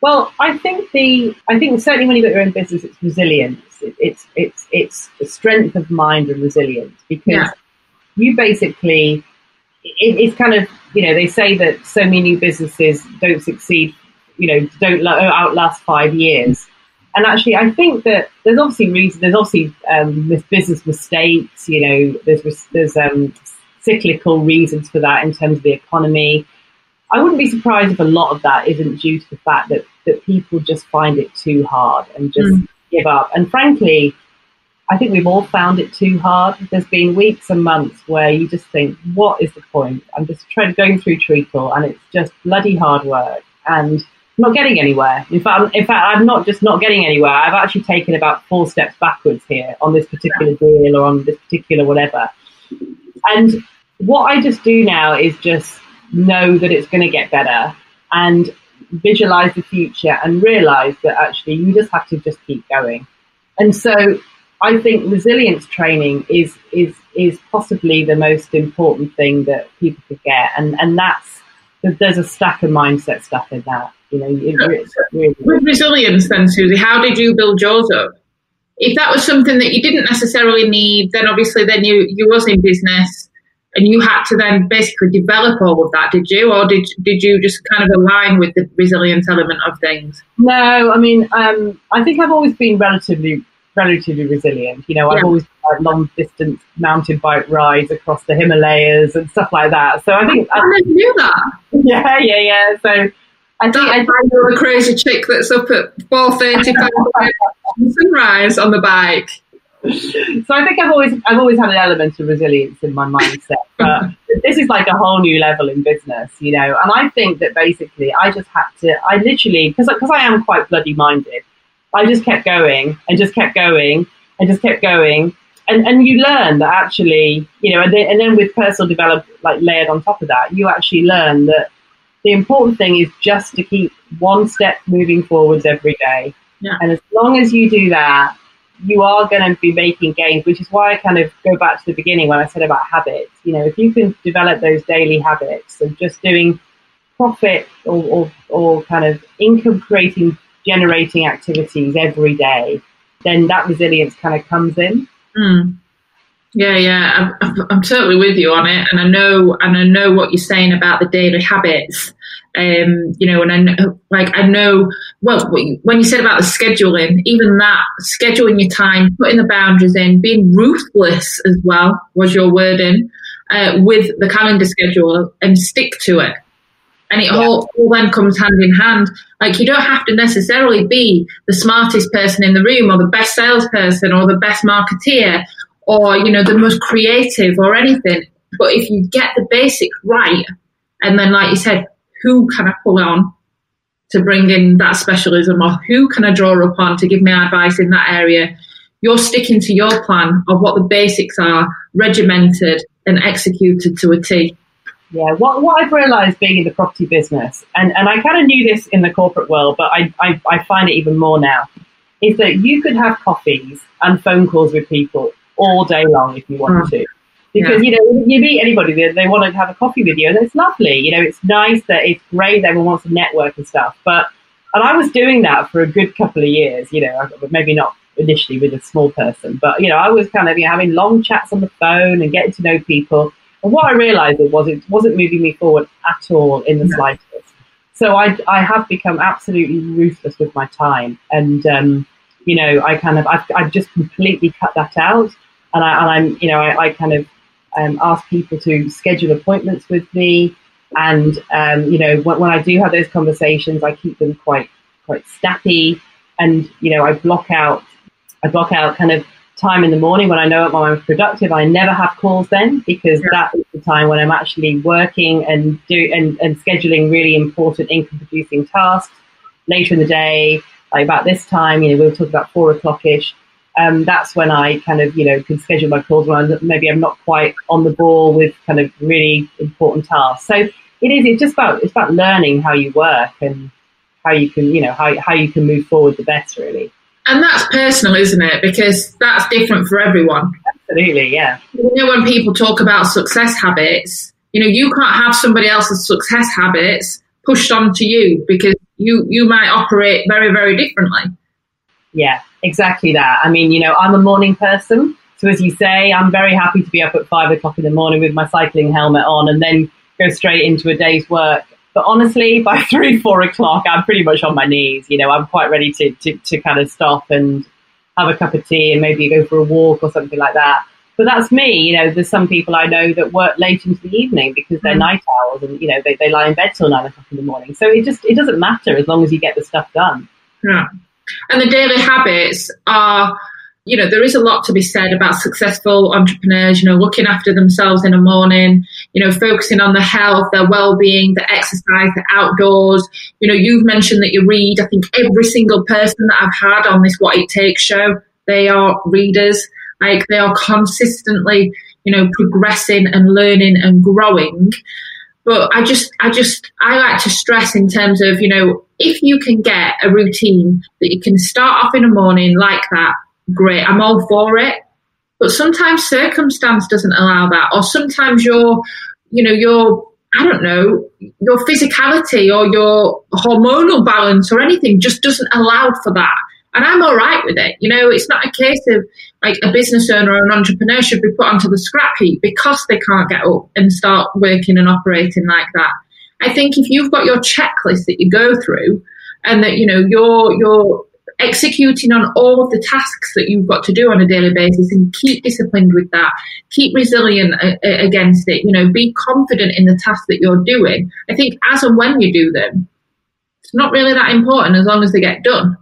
well, I think the I think certainly when you've got your own business, it's resilience. It, it's it's it's the strength of mind and resilience because yeah. you basically it, it's kind of you know they say that so many new businesses don't succeed, you know, don't outlast five years. And actually, I think that there's obviously reasons. There's obviously um, business mistakes. You know, there's there's um, cyclical reasons for that in terms of the economy. I wouldn't be surprised if a lot of that isn't due to the fact that, that people just find it too hard and just mm. give up. And frankly, I think we've all found it too hard. There's been weeks and months where you just think, what is the point? I'm just trying going through treacle and it's just bloody hard work and not getting anywhere. In fact, in fact, I'm not just not getting anywhere. I've actually taken about four steps backwards here on this particular deal or on this particular whatever. And what I just do now is just know that it's going to get better and visualize the future and realize that actually you just have to just keep going. And so I think resilience training is is is possibly the most important thing that people could get, and and that's there's a stack of mindset stuff in that. You know, it, really with resilience, then Susie, how did you build yours up? If that was something that you didn't necessarily need, then obviously then you you was in business and you had to then basically develop all of that, did you, or did did you just kind of align with the resilience element of things? No, I mean, um, I think I've always been relatively relatively resilient. You know, I've always had long distance mountain bike rides across the Himalayas and stuff like that. So I think I, I knew that. Yeah, yeah, yeah. So. I think I know a crazy chick that's up at four thirty sunrise on the bike so I think I've always I've always had an element of resilience in my mindset. But this is like a whole new level in business, you know. And I think that basically I just had to I literally because because I am quite bloody minded. I just kept going and just kept going and just kept going. And, and you learn that actually, you know, and then, and then with personal development, like layered on top of that, you actually learn that the important thing is just to keep one step moving forwards every day. Yeah. And as long as you do that, you are going to be making gains, which is why I kind of go back to the beginning when I said about habits. You know, if you can develop those daily habits of just doing profit or, or, or kind of income creating, generating activities every day, then that resilience kind of comes in. Mm. Yeah, yeah, I'm, I'm, totally with you on it, and I know, and I know what you're saying about the daily habits. Um, you know, and I know, like I know, well, when you said about the scheduling, even that scheduling your time, putting the boundaries in, being ruthless as well was your wording uh, with the calendar schedule, and stick to it. And it yeah. all, all then comes hand in hand. Like you don't have to necessarily be the smartest person in the room or the best salesperson or the best marketeer or you know the most creative or anything. But if you get the basics right and then like you said who can i pull on to bring in that specialism or who can i draw upon to give me advice in that area? You're sticking to your plan of what the basics are regimented and executed to a t. Yeah, what, what I've realised being in the property business, and, and I kind of knew this in the corporate world, but I, I, I find it even more now, is that you could have coffees and phone calls with people all day long if you want mm. to. Because, yeah. you know, you meet anybody, they, they want to have a coffee with you, and it's lovely. You know, it's nice that it's great that everyone wants to network and stuff. But, and I was doing that for a good couple of years, you know, maybe not initially with a small person, but, you know, I was kind of you know, having long chats on the phone and getting to know people. And what I realized it was it wasn't moving me forward at all in the no. slightest. So I, I have become absolutely ruthless with my time. And, um, you know, I kind of, I've, I've just completely cut that out and, I, am you know, I, I kind of um, ask people to schedule appointments with me, and um, you know, when, when, I do have those conversations, I keep them quite quite snappy, and you know, I block out I block out kind of time in the morning when I know I'm productive. I never have calls then because yeah. that is the time when I'm actually working and do and, and scheduling really important income producing tasks later in the day. Like about this time, you know, we'll talk about four o'clock ish um, that's when I kind of, you know, can schedule my calls when maybe I'm not quite on the ball with kind of really important tasks. So it is, it's just about, it's about learning how you work and how you can, you know, how, how you can move forward the best really. And that's personal, isn't it? Because that's different for everyone. Absolutely, yeah. You know, when people talk about success habits, you know, you can't have somebody else's success habits pushed onto you because you you might operate very, very differently. Yeah, exactly that. I mean, you know, I'm a morning person. So as you say, I'm very happy to be up at five o'clock in the morning with my cycling helmet on and then go straight into a day's work. But honestly, by three, four o'clock, I'm pretty much on my knees. You know, I'm quite ready to, to, to kind of stop and have a cup of tea and maybe go for a walk or something like that. But that's me. You know, there's some people I know that work late into the evening because they're mm. night owls and, you know, they, they lie in bed till nine o'clock in the morning. So it just, it doesn't matter as long as you get the stuff done. Yeah. And the daily habits are, you know, there is a lot to be said about successful entrepreneurs, you know, looking after themselves in the morning, you know, focusing on their health, their well-being, the exercise, the outdoors. You know, you've mentioned that you read. I think every single person that I've had on this What It Takes show, they are readers. Like they are consistently, you know, progressing and learning and growing. But I just, I just, I like to stress in terms of, you know, if you can get a routine that you can start off in the morning like that, great. I'm all for it. But sometimes circumstance doesn't allow that, or sometimes your, you know, your, I don't know, your physicality or your hormonal balance or anything just doesn't allow for that. And I'm all right with it. You know, it's not a case of like a business owner or an entrepreneur should be put onto the scrap heap because they can't get up and start working and operating like that. I think if you've got your checklist that you go through and that, you know, you're, you're executing on all of the tasks that you've got to do on a daily basis and keep disciplined with that, keep resilient a- a- against it, you know, be confident in the task that you're doing. I think as and when you do them, it's not really that important as long as they get done.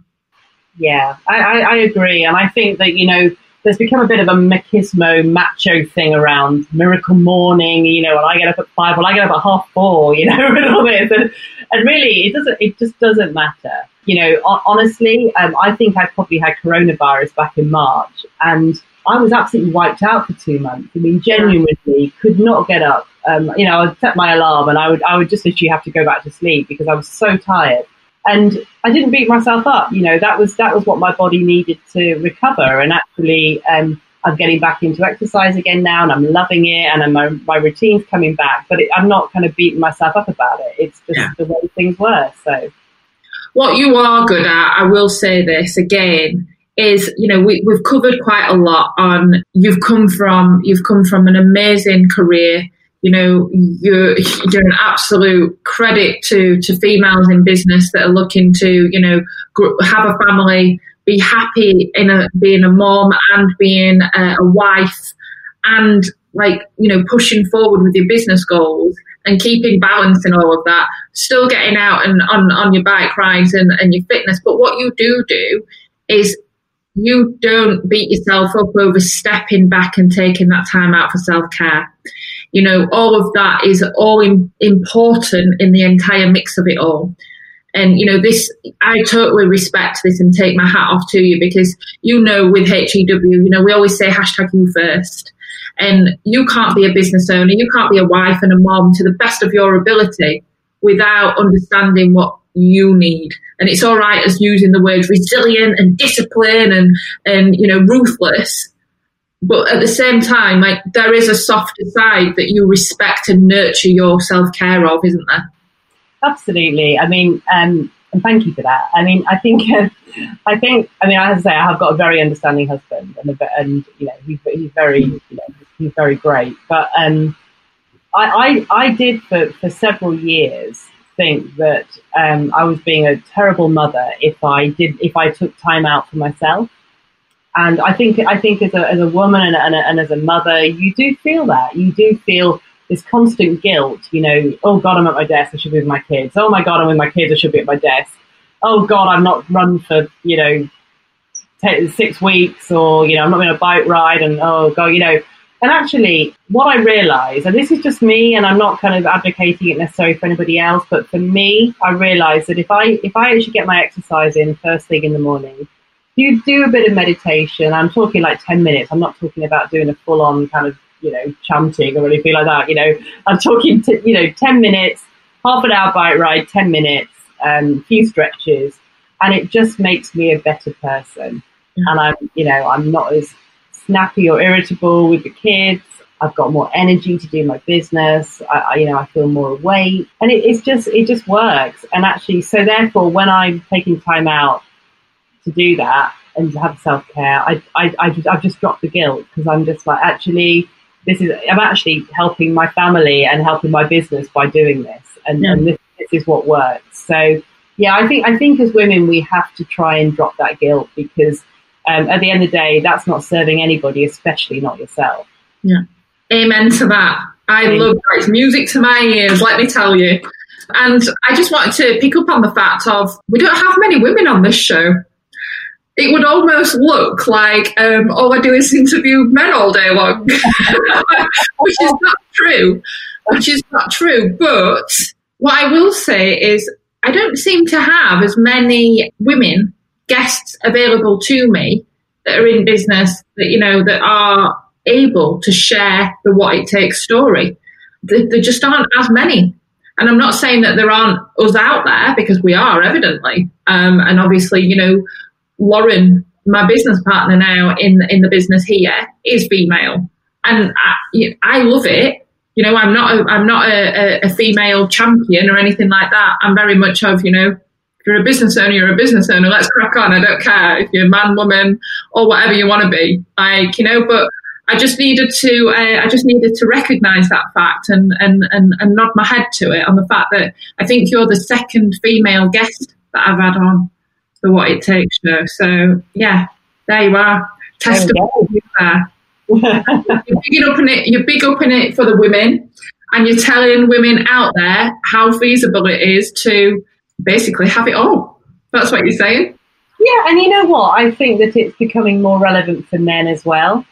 Yeah, I, I, I agree. And I think that, you know, there's become a bit of a machismo macho thing around miracle morning, you know, when I get up at five, well, I get up at half four, you know, and all this. And, and really, it doesn't, it just doesn't matter. You know, honestly, um, I think I probably had coronavirus back in March and I was absolutely wiped out for two months. I mean, genuinely could not get up. Um, you know, I'd set my alarm and I would, I would just literally have to go back to sleep because I was so tired and I didn't beat myself up. You know, that was that was what my body needed to recover. And actually, um, I'm getting back into exercise again now, and I'm loving it, and my my routine's coming back. But it, I'm not kind of beating myself up about it. It's just yeah. the way things were. So, what you are good at, I will say this again. Is you know we, we've covered quite a lot on you've come from you've come from an amazing career you know, you're, you're an absolute credit to, to females in business that are looking to, you know, have a family, be happy in a, being a mom and being a, a wife and like, you know, pushing forward with your business goals and keeping balance in all of that, still getting out and on, on your bike rides and, and your fitness. But what you do do is you don't beat yourself up over stepping back and taking that time out for self care you know, all of that is all in, important in the entire mix of it all. And, you know, this, I totally respect this and take my hat off to you because, you know, with HEW, you know, we always say hashtag you first. And you can't be a business owner, you can't be a wife and a mom to the best of your ability without understanding what you need. And it's all right as using the words resilient and discipline and, and you know, ruthless but at the same time, like there is a softer side that you respect and nurture your self care of, isn't there? Absolutely. I mean, um, and thank you for that. I mean, I think, uh, I think, I mean, I have to say, I have got a very understanding husband, and and you know, he's, he's very, you know, he's very great. But um, I, I, I did for for several years think that um, I was being a terrible mother if I did if I took time out for myself. And I think I think as a, as a woman and, and, and as a mother, you do feel that. You do feel this constant guilt. You know, oh God, I'm at my desk. I should be with my kids. Oh my God, I'm with my kids. I should be at my desk. Oh God, I'm not run for you know six weeks, or you know, I'm not going to bike ride, and oh God, you know. And actually, what I realised, and this is just me, and I'm not kind of advocating it necessarily for anybody else, but for me, I realised that if I if I actually get my exercise in first thing in the morning, you do a bit of meditation. I'm talking like 10 minutes. I'm not talking about doing a full on kind of, you know, chanting or anything like that. You know, I'm talking, to, you know, 10 minutes, half an hour bike ride, 10 minutes, um, a few stretches. And it just makes me a better person. Mm-hmm. And I'm, you know, I'm not as snappy or irritable with the kids. I've got more energy to do my business. I, I you know, I feel more awake, and it, it's just it just works. And actually, so therefore, when I'm taking time out to do that and to have self care, I, I, I just, I've just dropped the guilt because I'm just like, actually, this is, I'm actually helping my family and helping my business by doing this. And, yeah. and this, this is what works. So, yeah, I think, I think as women, we have to try and drop that guilt because um, at the end of the day, that's not serving anybody, especially not yourself. Yeah. Amen to that. I love that. It's music to my ears, let me tell you. And I just wanted to pick up on the fact of we don't have many women on this show it would almost look like um, all I do is interview men all day long, which is not true. Which is not true. But what I will say is, I don't seem to have as many women guests available to me that are in business that you know that are able to share the what it takes story. There, just aren't as many. And I'm not saying that there aren't us out there because we are evidently. Um, and obviously, you know, Lauren, my business partner now in in the business here, is female, and I, I love it. You know, I'm not a, I'm not a, a, female champion or anything like that. I'm very much of you know, if you're a business owner, you're a business owner. Let's crack on. I don't care if you're a man, woman, or whatever you want to be. Like you know, but I just needed to uh, I just needed to recognise that fact and, and and and nod my head to it on the fact that I think you're the second female guest that I've had on the what it takes show. So yeah, there you are. Testimony there. you're big up in it. You're big up in it for the women, and you're telling women out there how feasible it is to basically have it all. That's what you're saying. Yeah, and you know what? I think that it's becoming more relevant for men as well,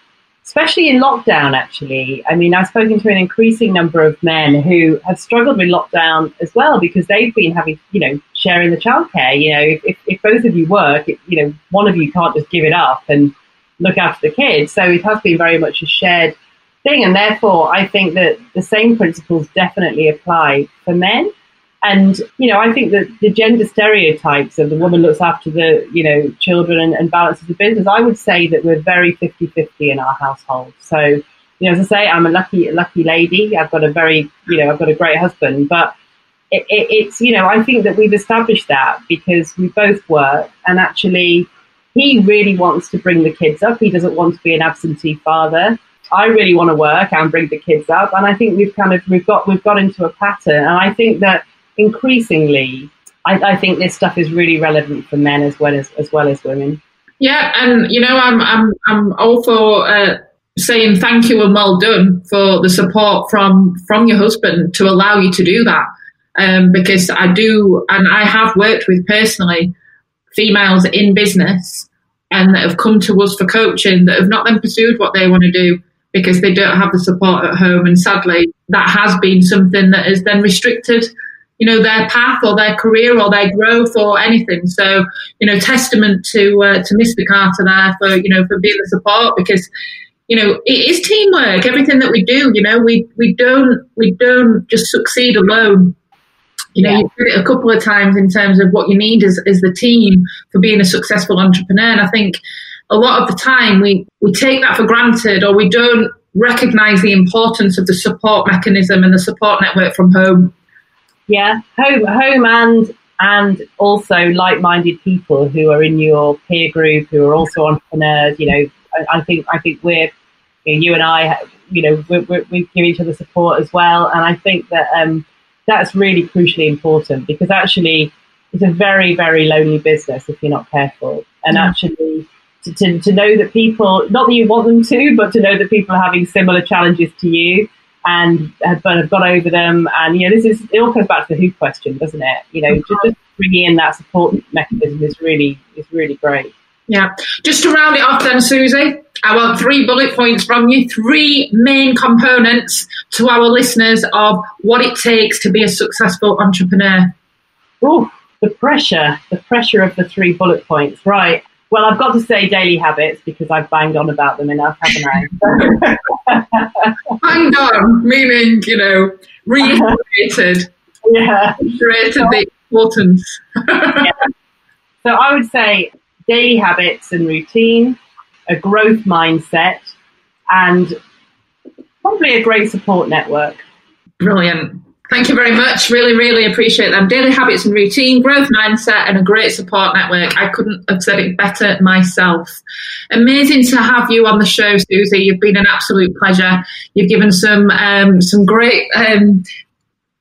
especially in lockdown, actually. I mean, I've spoken to an increasing number of men who have struggled with lockdown as well because they've been having, you know, sharing the childcare. You know, if, if both of you work, it, you know, one of you can't just give it up and look after the kids. So it has been very much a shared thing. And therefore, I think that the same principles definitely apply for men. And, you know, I think that the gender stereotypes of the woman looks after the, you know, children and, and balances the business, I would say that we're very 50-50 in our household. So, you know, as I say, I'm a lucky, lucky lady. I've got a very, you know, I've got a great husband, but it, it, it's, you know, I think that we've established that because we both work and actually he really wants to bring the kids up. He doesn't want to be an absentee father. I really want to work and bring the kids up. And I think we've kind of, we've got, we've got into a pattern. And I think that increasingly, I, I, think this stuff is really relevant for men as well as as well as women. Yeah, and you know, I'm I'm I'm all for uh, saying thank you and well done for the support from from your husband to allow you to do that. Um, because I do, and I have worked with personally females in business and that have come to us for coaching that have not then pursued what they want to do because they don't have the support at home. And sadly, that has been something that has then restricted you know their path or their career or their growth or anything. So you know, testament to uh, to Mr. Carter there for you know for being the support because you know it is teamwork. Everything that we do, you know, we we don't we don't just succeed alone. You know, yeah. you did it a couple of times in terms of what you need is, is the team for being a successful entrepreneur. And I think a lot of the time we, we take that for granted or we don't recognize the importance of the support mechanism and the support network from home. Yeah, home, home, and and also like-minded people who are in your peer group who are also entrepreneurs. You know, I, I think I think we're you, know, you and I, you know, we, we, we, give each other support as well, and I think that um, that's really crucially important because actually it's a very very lonely business if you're not careful, and mm. actually. To, to, to know that people, not that you want them to, but to know that people are having similar challenges to you and have, have got over them. And you know, this is it all comes back to the who question, doesn't it? You know, just, just bringing in that support mechanism is really is really great. Yeah. Just to round it off then, Susie, I want three bullet points from you, three main components to our listeners of what it takes to be a successful entrepreneur. Oh, the pressure, the pressure of the three bullet points. Right. Well, I've got to say daily habits because I've banged on about them enough, haven't I? banged on, meaning, you know, reiterated. yeah. Reiterated the importance. yeah. So I would say daily habits and routine, a growth mindset, and probably a great support network. Brilliant. Thank you very much. Really, really appreciate them. Daily habits and routine, growth mindset, and a great support network. I couldn't have said it better myself. Amazing to have you on the show, Susie. You've been an absolute pleasure. You've given some um, some great um,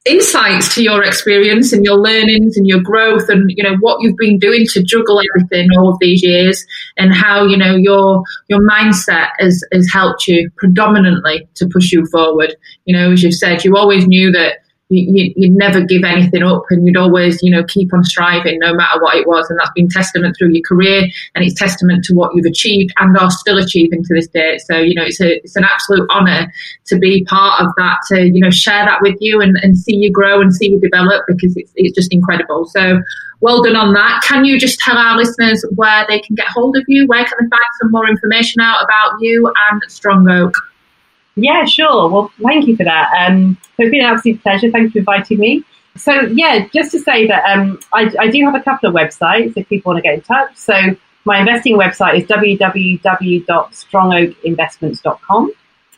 insights to your experience and your learnings and your growth and you know what you've been doing to juggle everything all of these years and how you know your your mindset has has helped you predominantly to push you forward. You know as you've said you always knew that you, would never give anything up and you'd always, you know, keep on striving no matter what it was. And that's been testament through your career and it's testament to what you've achieved and are still achieving to this day. So, you know, it's a, it's an absolute honor to be part of that, to, you know, share that with you and, and see you grow and see you develop because it's, it's just incredible. So well done on that. Can you just tell our listeners where they can get hold of you? Where can they find some more information out about you and Strong Oak? Yeah, sure. Well, thank you for that. Um, so it's been an absolute pleasure. Thanks for inviting me. So yeah, just to say that um, I, I, do have a couple of websites if people want to get in touch. So my investing website is www.strongoakinvestments.com.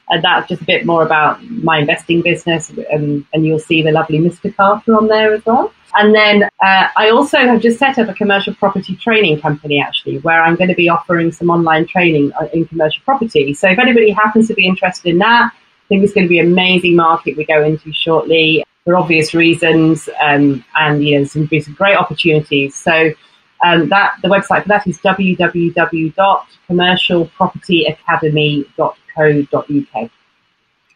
And that's just a bit more about my investing business, and, and you'll see the lovely Mr. Carter on there as well. And then uh, I also have just set up a commercial property training company, actually, where I'm going to be offering some online training uh, in commercial property. So if anybody happens to be interested in that, I think it's going to be an amazing market we go into shortly for obvious reasons, um, and you know, some, some great opportunities. So um, that the website for that is www.commercialpropertyacademy.co.uk.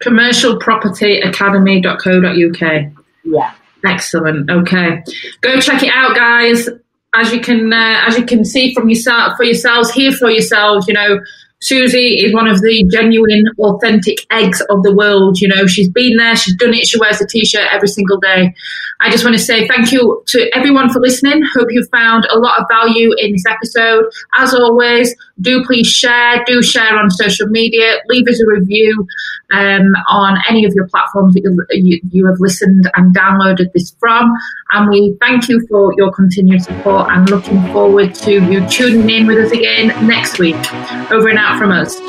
Commercialpropertyacademy.co.uk. Yeah. Excellent. Okay. Go check it out, guys. as you can uh, as you can see from yourself for yourselves, hear for yourselves, you know, Susie is one of the genuine, authentic eggs of the world. You know, she's been there, she's done it, she wears a t shirt every single day. I just want to say thank you to everyone for listening. Hope you found a lot of value in this episode. As always, do please share, do share on social media, leave us a review um, on any of your platforms that you, you, you have listened and downloaded this from. And we thank you for your continued support and looking forward to you tuning in with us again next week. Over and out from us.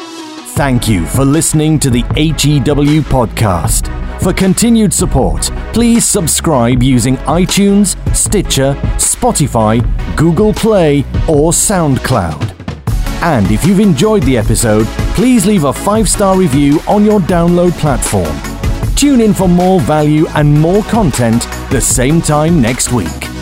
Thank you for listening to the HEW podcast. For continued support, please subscribe using iTunes, Stitcher, Spotify, Google Play, or SoundCloud. And if you've enjoyed the episode, please leave a five star review on your download platform. Tune in for more value and more content the same time next week.